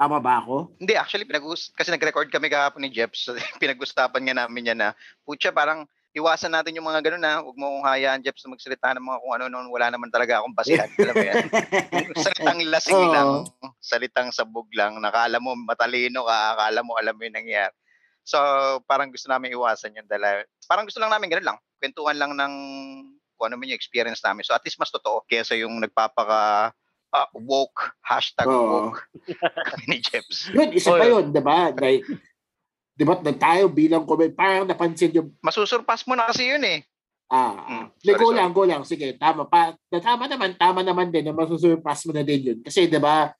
Tama ba ako? Hindi, actually, pinag kasi nag-record kami kahapon ni Jeff. So, pinag-usapan nga namin yan na, putya, parang iwasan natin yung mga ganun na, huwag mo akong hayaan, Jeff, na magsalita ng mga kung ano noon, wala naman talaga akong basihan. Alam mo yan? Salitang lasing Oo. lang, salitang sabog lang, nakala mo matalino ka, akala mo alam mo yung nangyari. So, parang gusto namin iwasan yun dahil, parang gusto lang namin ganun lang, kwentuhan lang ng kung ano man yung experience namin. So, at least mas totoo kesa yung nagpapaka ah, woke, hashtag Oo. woke ni Jeps. Yun, isa Oh, pa yun. di ba? Like, di ba, na tayo bilang comment, parang napansin yung Masusurpass mo na kasi yun eh. Ah, Mm, mm, sorry, go sorry. lang, go lang. Sige, tama pa. na- Tama naman, tama naman din na masusurpass mo na din yun. Kasi 'di ba,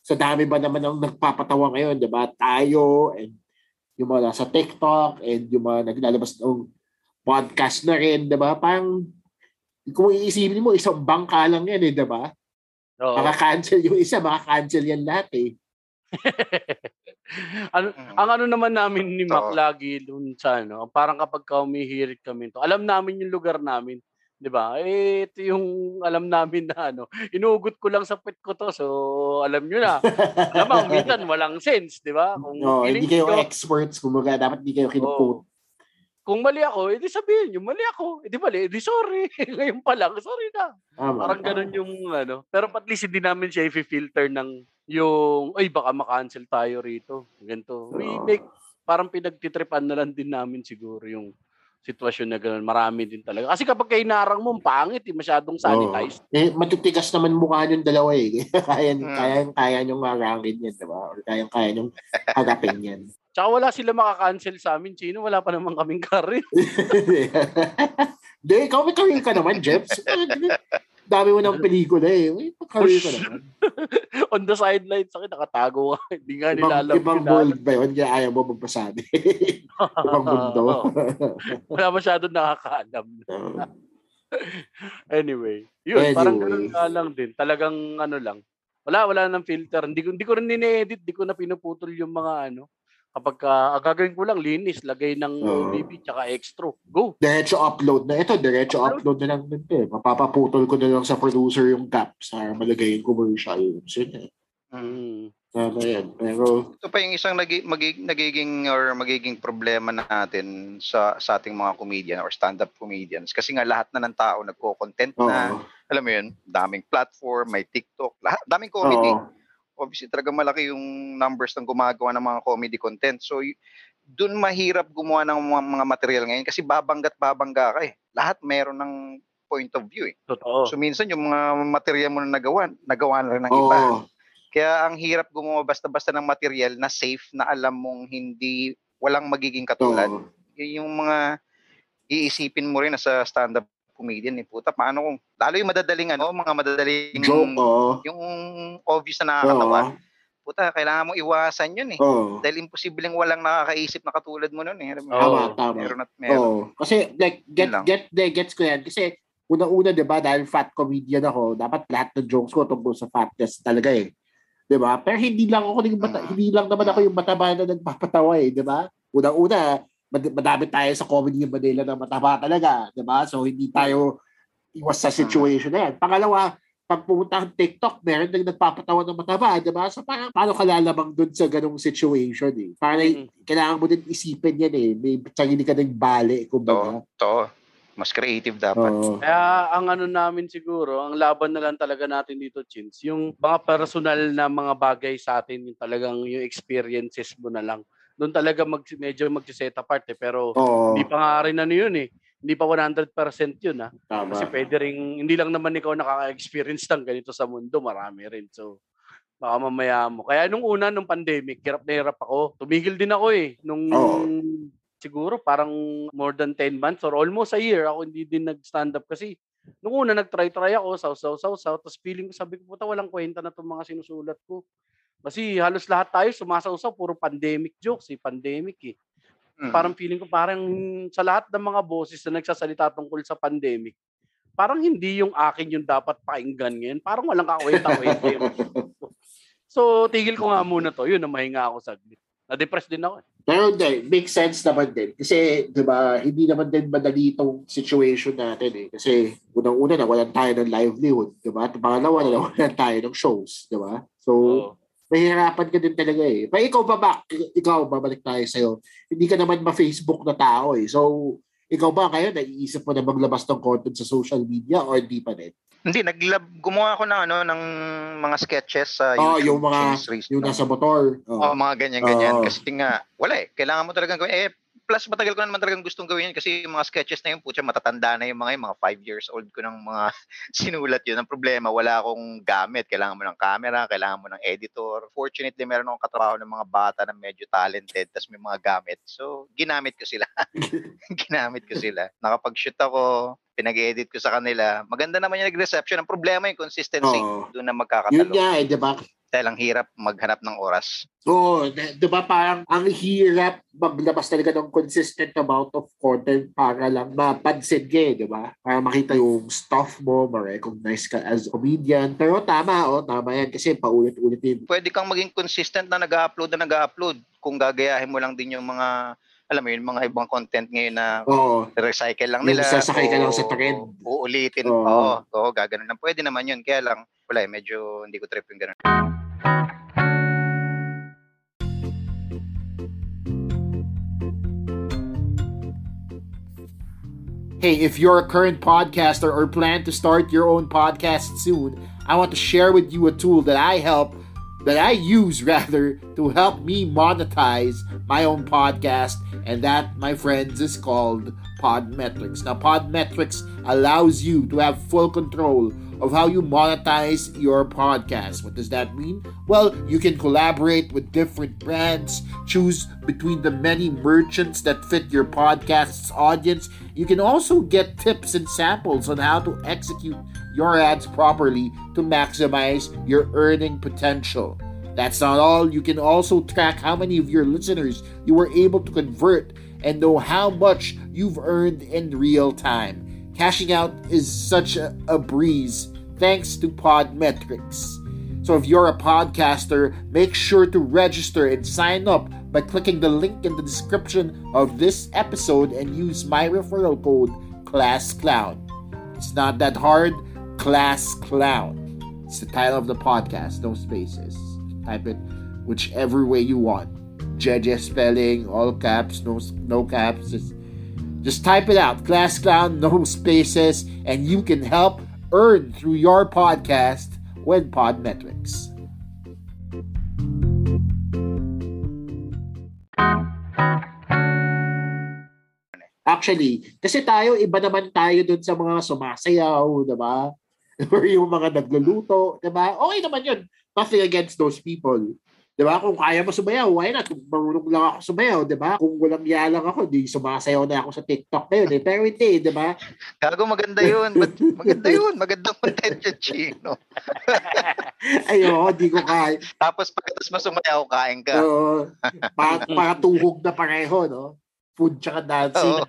sa dami ba naman ang nagpapatawa ngayon, 'di ba? Tayo and yung mga nasa TikTok and yung mga naglalabas ng podcast na rin, 'di ba? Parang kung iisipin mo, isang bangka lang yan eh, 'di ba? Oo. Maka-cancel yung isa, maka-cancel yan lahat eh. ano, Mm. ang ano naman namin ni Mac Oo. lagi dun sa ano, parang kapag ka umihirit kami to, alam namin yung lugar namin. 'Di ba? Eh, ito yung alam namin na ano, inuugot ko lang sa pet ko to. So, alam nyo na. Alam minsan walang sense, 'di ba? Kung No, hindi kayo ko- experts, kumbaga dapat hindi kayo Oo. Kung mali ako, edi sabihin nyo, mali ako. Edi mali, edi sorry. Ngayon pa lang, sorry na. Tama. Parang ganun yung ano. Pero at least hindi namin siya i-filter ng yung, ay baka makancel tayo rito. Ganito. We make, parang pinagtitripan na lang din namin siguro yung sitwasyon na gano'n. Marami din talaga. Kasi kapag kayo narang mo, ang pangit eh, masyadong sanitized. Oo. Eh, matitigas naman mukha yung dalawa eh. kaya, Hmm. kaya, kaya niyong harangin yan, di ba? Or kaya, kaya niyong harapin yan. Tsaka wala sila makakancel sa amin, Chino. Wala pa naman kaming karin. Hindi, ikaw may career ka naman, Jeps. Dami mo ng pelikula eh. May career ka naman. On the sidelines, akin nakatago ka. Hindi nga nila alam. ibang world ba yun? Kaya ayaw mo magpasabi. ibang mundo. Wala masyadong nakakaalam. anyway, yun, parang Anyway. ganun nga lang din. Talagang ano lang. Wala, wala nang filter. Hindi ko, hindi ko rin nine-edit. Hindi ko na pinuputol yung mga ano. Kapag ka, ang gagawin ko lang, linis, lagay ng Oo. OBB tsaka extra. Go. Diretso upload na. Ito, diretso Upload. upload na lang din. Eh. Mapapaputol ko na lang sa producer yung gaps para malagay yung commercial. Yun. eh. Mm. Tama yan. Pero, Ito pa yung isang nagi, magi- nagiging or magiging problema natin sa sa ating mga comedian or stand-up comedians kasi nga lahat na ng tao nagko-content na, alam mo yun, daming platform, may TikTok, lahat, daming comedy. Oo. Obviously, talaga malaki yung numbers ng gumagawa ng mga comedy content. So, dun mahirap gumawa ng mga, mga material ngayon kasi babanggat babangga ka eh. Lahat meron ng point of view eh. Totoo. So, minsan yung mga material mo na nagawa, nagawa na rin ng iba. Oo. Kaya ang hirap gumawa basta-basta ng material na safe na alam mong hindi walang magiging katulad. Yun yung mga iisipin mo rin na sa stand-up comedian ni puta paano kung lalo yung madadaling ano mga madadaling Joke, oo. yung obvious na nakakatawa Oo. puta kailangan mo iwasan yun eh Oo. dahil imposibleng walang nakakaisip na katulad mo nun eh Alam mo, Oo. Tama, tama. meron at meron Oo. Kasi, like, get, get, de, gets ko yan. Kasi, una-una, di ba, dahil fat comedian ako, dapat lahat ng jokes ko tungkol sa fatness talaga eh. Di ba? Pero hindi lang ako yung mata, Mm. hindi lang naman ako yung mataba na nagpapatawa eh, di ba? Una-una, mad- madami tayo sa comedy ng Manila na mataba talaga, di ba? So, hindi tayo iwas sa situation na yan. Pangalawa, pag pumunta ang TikTok, meron nang nagpapatawa ng mataba, di ba? So, parang, paano ka lalamang dun sa ganong situation eh? Parang, Mm. kailangan mo din isipin yan eh. May sarili ka ng bali, kumbaga. to mas creative dapat Oo. Kaya ang ano namin siguro, ang laban na lang talaga natin dito, Chins, yung mga personal na mga bagay sa atin, yung talagang yung experiences mo na lang. Doon talaga mag, medyo mag-set apart eh. Pero Oo. hindi pa nga rin ano yun eh. Hindi pa 100% yun ah. Tama. Kasi pwede rin, hindi lang naman ikaw nakaka-experience ng ganito sa mundo, marami rin. So, baka mamaya mo. Kaya nung una, nung pandemic, hirap na hirap ako. Tumigil din ako eh. Nung Oo. siguro parang more than 10 months or almost a year ako hindi din nag-stand up kasi nung una nag-try-try ako, saw saw saw saw tapos feeling ko sabi ko puta walang kwenta na itong mga sinusulat ko. Kasi halos lahat tayo sumasaw-saw puro pandemic jokes eh, pandemic eh. Mm. Parang feeling ko parang sa lahat ng mga boses na nagsasalita tungkol sa pandemic, parang hindi yung akin yung dapat pakinggan ngayon. Parang walang kakwenta-kwenta. So, tigil ko nga muna to. Yun, namahinga ako saglit. Na-depress din ako. eh. Pero hindi, makes sense naman din. Kasi, di ba, hindi naman din madali itong situation natin eh. Kasi, unang-una, nawalan tayo ng livelihood, di ba? At pangalawa, nawalan tayo ng shows, di ba? So, Oo. Mahirapan ka din talaga eh. Pero ikaw ba, Mac? Ikaw, babalik tayo sa'yo. Hindi ka naman ma-Facebook na tao eh. So, ikaw ba ngayon, naiisip mo na maglabas ng content sa social media or di pa din? hindi naglab gumawa ako ng ano ng mga sketches sa Oo, YouTube yung mga- race Yung na. nasa motor. Oh. Oh, mga ganyan-ganyan. Oo. Kasi nga, wala eh. Kailangan mo talagang gawin. Eh, plus matagal ko naman talagang gustong gawin yun kasi yung mga sketches na yun, putya, matatanda na yung mga yun, mga 5 years old ko ng mga sinulat yun. Ang problema, wala akong gamit. Kailangan mo ng camera, kailangan mo ng editor. Fortunately, meron akong katrabaho ng mga bata na medyo talented, tas may mga gamit. So, ginamit ko sila. ginamit ko sila. Nakapag-shoot ako, pinag-edit ko sa kanila. Maganda naman yung nag-reception. Ang problema yung consistency. Oo. Doon na Yun magkakatalo. nga eh, di ba? Dahil ang hirap maghanap ng oras. Oo, di di ba parang ang hirap maglabas talaga ng consistent amount of content para lang mapansin ka eh, di ba? Para makita yung stuff mo, ma-recognize ka as comedian. Pero tama, oh, tama yan kasi paulit-ulit din. pwede kang maging consistent na nag-upload na nag-upload kung gagayahin mo lang din yung mga alam mo yun, mga ibang content ngayon na Oo. recycle lang Yung nila. sasakay ka lang sa trend. Uulitin. Oo. Oo, oo, gaganon lang. Pwede naman yun. Kaya lang, wala eh, medyo hindi ko trip yung ganun. Hey, if you're a current podcaster or plan to start your own podcast soon, I want to share with you a tool that I help that I use rather to help me monetize my own podcast and that my friends is called Podmetrics. Now Podmetrics allows you to have full control of how you monetize your podcast. What does that mean? Well, you can collaborate with different brands, choose between the many merchants that fit your podcast's audience. You can also get tips and samples on how to execute your ads properly to maximize your earning potential. That's not all. You can also track how many of your listeners you were able to convert and know how much you've earned in real time. Cashing out is such a, a breeze thanks to Podmetrics. So if you're a podcaster, make sure to register and sign up by clicking the link in the description of this episode and use my referral code ClassClown. It's not that hard. Class Clown. It's the title of the podcast, no spaces. Type it whichever way you want. JJ spelling, all caps, no no caps. Just type it out. Class Clown, no spaces, and you can help earn through your podcast with Podmetrics. Actually, kasi tayo, iba naman tayo dun sa mga sumasayaw, di ba? Or yung mga nagluluto, di ba? Okay naman yun. Nothing against those people. Di ba? Kung kaya mo sumayaw, why not? Kung marunong lang ako sumayaw, di ba? Kung walang yalang ako, di sumasayaw na ako sa TikTok na yun. Eh. Pero hindi, di ba? Gago, maganda yun. Mag- maganda yun. Magandang content yun, Chino. Ayoko, di ko kaya. Tapos pagkatapos mo sumayaw, kain ka. Oo. pa, para tuhog na pareho, no? Food tsaka dancing. Oo.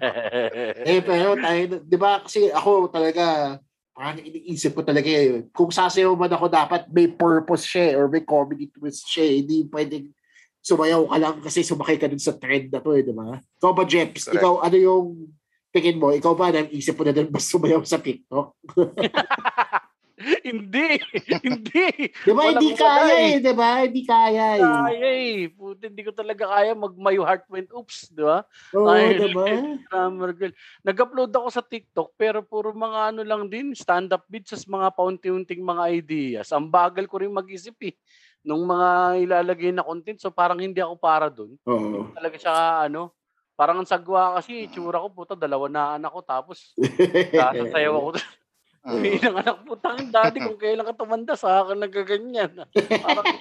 Eh, pero tayo, di ba, kasi ako talaga, parang iniisip ko talaga yun. Kung sasayaw man ako, dapat may purpose siya eh, or may comedy twist siya eh. Hindi pwedeng sumayaw ka lang kasi sumakay ka dun sa trend na to eh, di ba? Ikaw ba, Jeps? Correct. Ikaw, ano yung tingin mo? Ikaw ba, naisip mo na din ba sumayaw sa TikTok? hindi. hindi. Di ba, hindi kaya eh. eh, di ba? Hindi kaya eh. Kaya eh. Puti, hindi ko talaga kaya mag my heart went oops, di ba? Oo, Ay, di ba? Nag-upload ako sa TikTok pero puro mga ano lang din, stand-up bits sa mga paunti-unting mga ideas. Ang bagal ko rin mag-isip eh nung mga ilalagay na content. So parang hindi ako para dun. Oo. Talaga siya ano, parang ang sagwa kasi itsura ko puta dalawa na anak ko tapos sasayaw ako. Uwi ng anak po, tangin daddy kung kailan ka tumanda sa akin nagaganyan. Parang,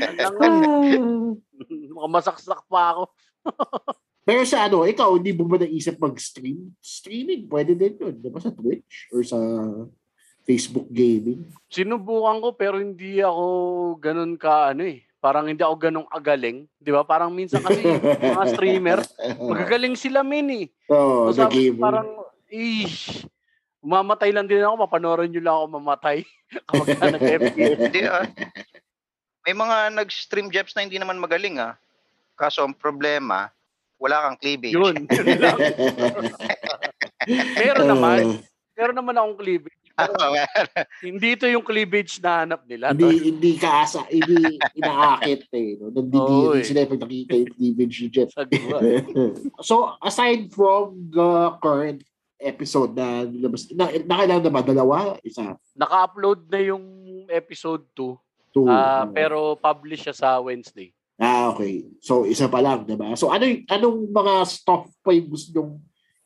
Alangan, makamasaksak pa ako. Pero sa ano, ikaw, hindi mo ba naisip mag-stream? Streaming, pwede din yun. Di ba sa Twitch? Or sa Facebook Gaming? Sinubukan ko pero hindi ako ganun ka ano eh. Parang hindi ako ganun agaling. Di ba? Parang minsan kasi mga streamer, magagaling sila min eh. Oo, So, the gamer. parang, ish, mamatay lang din ako, mapanorin nyo lang ako mamatay. Kapag ka nag-FPS. Hindi ah. May mga nag-stream Jeps na hindi naman magaling ah. Kaso ang problema, wala kang cleavage. Yun, yun lang. Meron naman. Meron naman akong cleavage. Pero hindi ito yung cleavage na hanap nila. hindi, hindi kaasa, hindi inaakit eh. No? Nandidiri eh. sila pag nakita yung cleavage ni Jeff. So, aside from the current episode na nilabas, na, nakailan na ba? Dalawa? Isa? Naka-upload na yung episode 2. Two? ah Oo. pero publish siya sa Wednesday. Ah, okay. So, isa pa lang, diba? So, ano anong mga stuff pa yung gusto nyong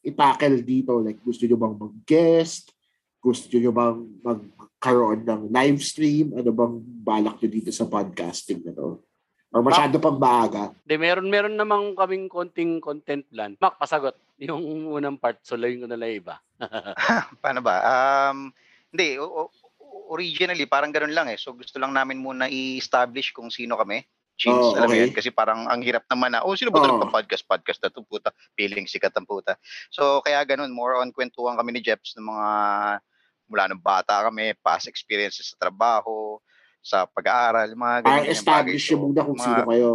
itackle dito? Like, gusto nyo bang mag-guest? Gusto nyo bang magkaroon ng live stream? Ano bang balak nyo dito sa podcasting na to? Or masyado pang maaga? De, meron meron namang kaming konting content plan. Mac, pasagot yung unang part. So, layin ko na lang iba. Paano ba? Um, hindi, o- o- originally parang ganun lang eh. So gusto lang namin muna i-establish kung sino kami. Oh, Chins, alam mo okay. yan? Kasi parang ang hirap naman na, oh, sino ba Oh. nagpa-podcast? Podcast na to, puta. Feeling sikat ang puta. So, kaya ganun, more on kwentuhan kami ni Jeps ng mga, mula nung bata kami, past experiences sa trabaho, sa pag-aaral, mga ganyan. establish nyo muna kung sino kayo.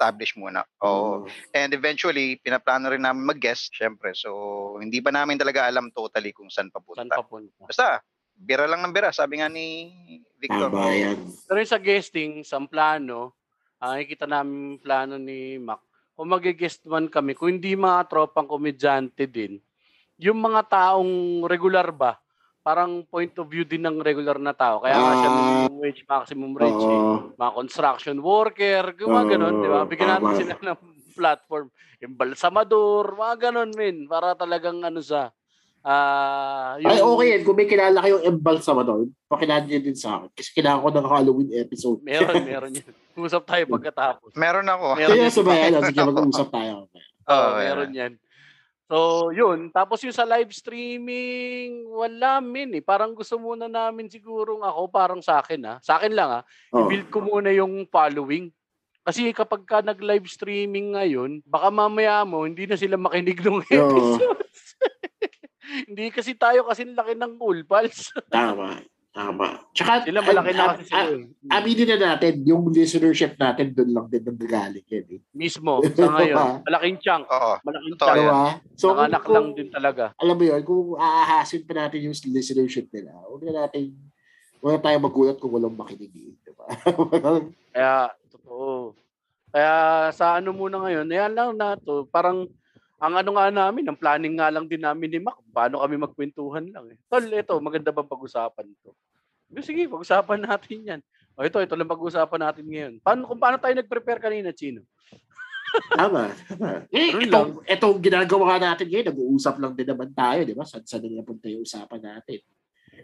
Establish muna. Oo. And eventually, pinaplano rin namin mag-guest, syempre. So, hindi pa namin talaga alam totally kung saan papunta. Saan papunta? Basta, bira lang ng bira, sabi nga ni Victor. Tama yan. Pero sa guesting, sa plano, ah, nakikita namin plano ni Mac. Kung mag-guest man kami, kung hindi mga tropang komedyante din, yung mga taong regular ba, parang point of view din ng regular na tao. Kaya nga siya Ah. minimum wage, maximum wage. eh. Oo. Mga construction worker, yung mga ganun, di ba? Bigyan natin sila ng platform. Yung balsamador, mga ganun, min. Para talagang ano sa, ah, Ay, okay yan. Kung may kilala kayong embalsamador, pakilala niyo din sa akin. Kasi kailangan ko ng Halloween episode. Meron, meron yun. Usap tayo pagkatapos. Meron ako. Meron Kaya sabay, ano, sige, mag-uusap tayo. Oo, Oo, meron yan. So, yun. Tapos yung sa live streaming, wala min eh. Parang gusto muna namin sigurong ako, parang sa akin ha. Sa akin lang ha. Oh. I-build ko muna yung following. Kasi kapag ka nag-live streaming ngayon, baka mamaya mo, hindi na sila makinig ng episodes. hindi kasi tayo kasi laki ng cool pals. Tama. Tama. Tsaka, Sila malaki na kasi sila. eh. aminin na natin, yung listenership natin doon lang din nanggagaling yan eh. Mismo, sa ngayon. Malaking chunk. Oo. Malaking chunk. Diba? So, Nanganak kung- lang din talaga. alam mo yun, kung aahasin pa natin yung listenership nila, huwag na natin, huwag na tayo magulat kung walang makinig. eh, Diba? Kaya, totoo. Kaya sa ano muna ngayon, yan lang na to. Parang, ang ano nga namin, ang planning nga lang din namin ni Mac, paano kami magkwentuhan lang eh. Tol, ito, maganda bang pag-usapan to? Sige, pag-usapan natin yan. O ito, ito lang pag-usapan natin ngayon. Paano, kung paano tayo nag-prepare kanina, Chino? tama, tama. Eh, itong, itong ginagawa natin ngayon, nag-uusap lang din naman tayo, di ba? Saan saan na napunta yung usapan natin.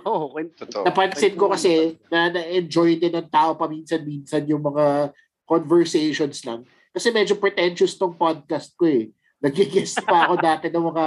Oo, oh, Totoo. Napansin ko kasi na na-enjoy din ng tao paminsan-minsan yung mga conversations lang. Kasi medyo pretentious tong podcast ko eh. Nagigest pa ako dati ng mga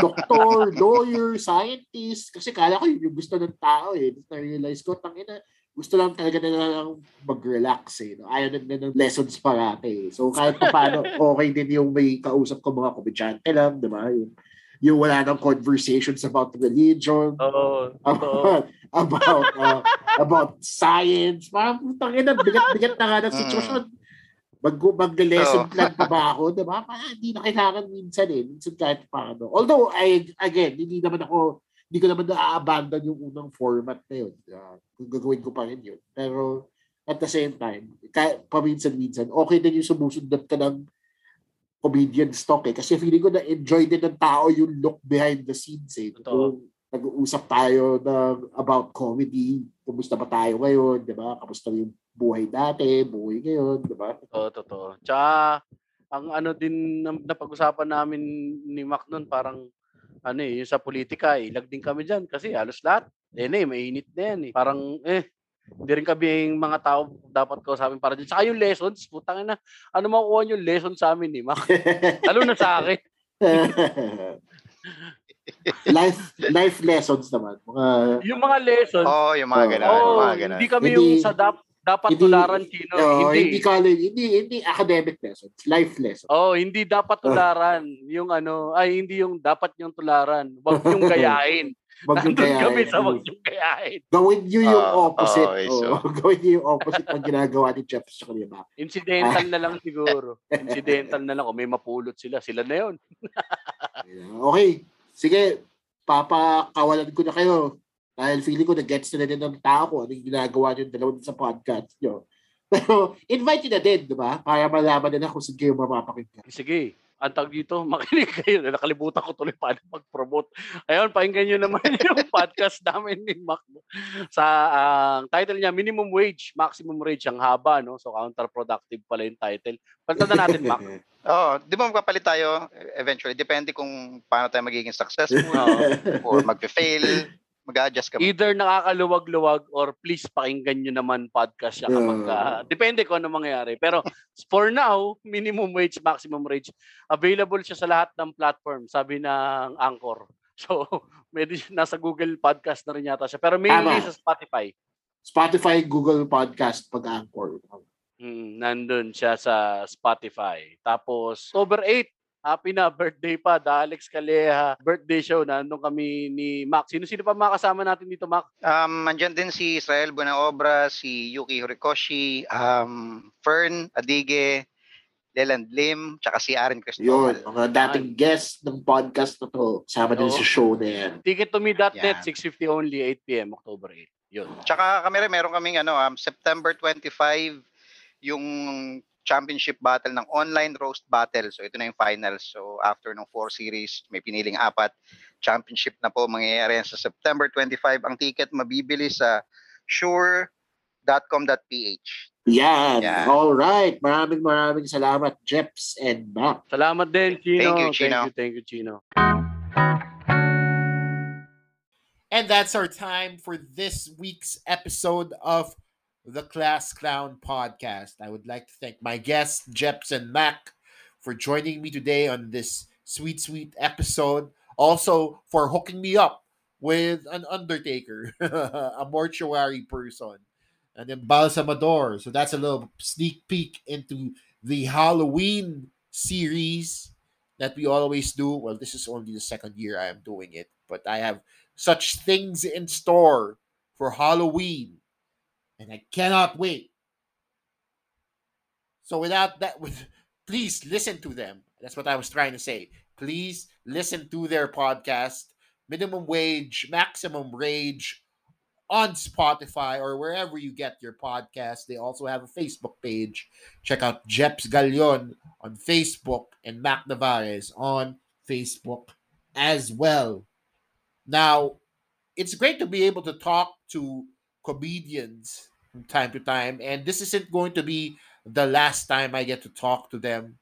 doktor, lawyer, scientist. Kasi kala ko yun yung gusto ng tao eh. Na-realize ko, tangina, gusto lang talaga na lang mag-relax eh. No? Ayaw na ng lessons parate eh. So kahit pa paano, okay din yung may kausap ko mga komedyante lang, di ba? Yung, yung wala ng conversations about religion, totoo. about about uh, about science. Parang putang ina, bigat-bigat na nga ng sitwasyon. Mag mag-lesson Oo. plan pa ba ako, 'di ba? Parang hindi na kailangan minsan eh. Minsan kahit paano. Although I again, hindi naman ako hindi ko naman na-abandon yung unang format na yun. Uh, kung gagawin ko pa rin yun. Pero at the same time, kahit paminsan-minsan, okay din yung sumusunod ka ng comedian stock eh. Kasi feeling ko na-enjoy din ng tao yung look behind the scenes eh. Kung nag-uusap tayo ng about comedy, kumusta ba tayo ngayon, di ba? Kamusta yung buhay dati, buhay ngayon, di ba? Oo, totoo. Tsaka, ang ano din na napag-usapan namin ni Mac noon, parang, ano eh, yung sa politika, eh, ilag din kami dyan. Kasi halos lahat, eh, eh, mainit na yan eh. Parang, eh, hindi rin kami yung mga tao dapat ko sa amin para dyan. Saka yung lessons, putang na, ano makukuha yung lesson sa amin ni Mac? Lalo na sa akin. life life lessons naman. Mga Yung mga lessons, Oo, yung mga ganun. oh, yung mga ganun. hindi kami Hindi- yung sa dap- dapat hindi- tularan, Chino. oh, hindi. hindi college, hindi hindi academic lessons, life lessons. Oh, hindi dapat tularan. Yung ano, ay hindi yung dapat yung tularan. Wag yung gayahin. Wag yung gayahin. kami sa wag yung gayahin. Gawin niyo yung Ah, opposite. okay, Oo, so- gawin niyo yung opposite ng ginagawa ni Jeff sa kanila. Incidental na lang siguro. Incidental na lang. Kung may mapulot sila, sila na yun. Okay. Sige, papakawalan ko na kayo. Dahil feeling ko na-gets na din ng tao ko ano yung ginagawa niyo dalawa sa podcast niyo. Pero invite niyo na din, di ba? Para malaman nila kung saan kayo mapapakinggan. Sige, ang tawag dito, makinig kayo. Nakalimutan ko tuloy paano mag-promote. Ayun, pakinggan nyo naman yung podcast namin ni Mac. Sa ang title niya, Minimum Wage, Maximum Wage. Ang haba, no? So, counterproductive pala yung title. Palitan na natin, Mac. Oo, di ba magpapalit tayo eventually? Depende kung paano tayo magiging successful Oo. or magpe-fail. Mag-adjust ka. Either nakakaluwag-luwag or please pakinggan nyo naman podcast siya kapag ah, depende kung ano mangyayari. Pero for now, minimum wage, maximum wage, available siya sa lahat ng platform, sabi ng Anchor. So, medyo nasa Google Podcast na rin yata siya. Pero mainly Tama. sa Spotify. Spotify, Google Podcast, pag-anchor. Mm, nandun siya sa Spotify. Tapos, October 8, happy na birthday pa, da Alex Caleja birthday show. Nandun kami ni Mac. Sino-sino pa mga kasama natin dito, Mac? Um, andyan din si Israel Buenaobra, si Yuki Horikoshi, um, Fern Adige, Leland Lim, tsaka si Aaron Yun, Cristobal. mga dating guest ng podcast na to. Sama din sa show na yan. Tickettome.net, Yan. 6.50 only, 8pm, October 8. Yun. Tsaka kami rin, meron kaming ano, um, September 25, yung championship battle ng online roast battle. So ito na yung finals. So after ng four series, may piniling apat. Championship na po mangyayari sa September 25. Ang ticket mabibili sa sure.com.ph. Yan. Yan. All right. Maraming maraming salamat, Jeps and Mac. Salamat din, Chino. Thank you, Chino. Thank you, thank you, Chino. And that's our time for this week's episode of the Class Clown Podcast. I would like to thank my guests, Jeps and Mac, for joining me today on this sweet, sweet episode. Also, for hooking me up with an undertaker, a mortuary person, and then Balsamador. So that's a little sneak peek into the Halloween series that we always do. Well, this is only the second year I am doing it, but I have such things in store for Halloween. And I cannot wait. So without that, with, please listen to them. That's what I was trying to say. Please listen to their podcast, Minimum Wage, Maximum Rage, on Spotify or wherever you get your podcast. They also have a Facebook page. Check out Jeps Galion on Facebook and Mac Navarez on Facebook as well. Now, it's great to be able to talk to comedians from time to time, and this isn't going to be the last time I get to talk to them,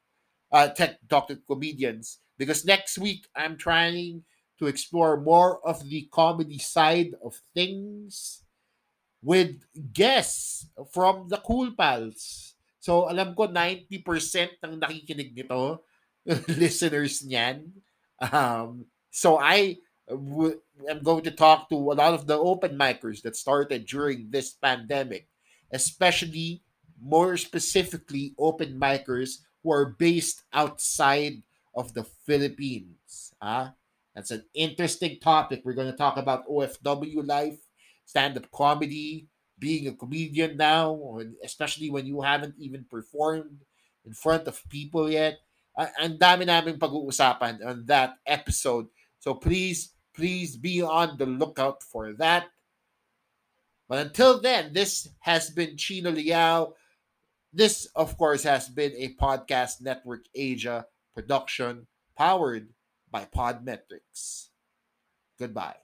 uh, talk to comedians, because next week I'm trying to explore more of the comedy side of things with guests from the Cool Pals. So alam ko 90% ng nakikinig nito listeners niyan. Um, so I am going to talk to a lot of the open micers that started during this pandemic, especially more specifically open micers who are based outside of the Philippines. Ah, that's an interesting topic. We're going to talk about OFW life, stand-up comedy, being a comedian now, especially when you haven't even performed in front of people yet. Ang dami naming pag-uusapan on that episode. So please, please be on the lookout for that. But until then, this has been Chino Liao. This, of course, has been a Podcast Network Asia production powered by Podmetrics. Goodbye.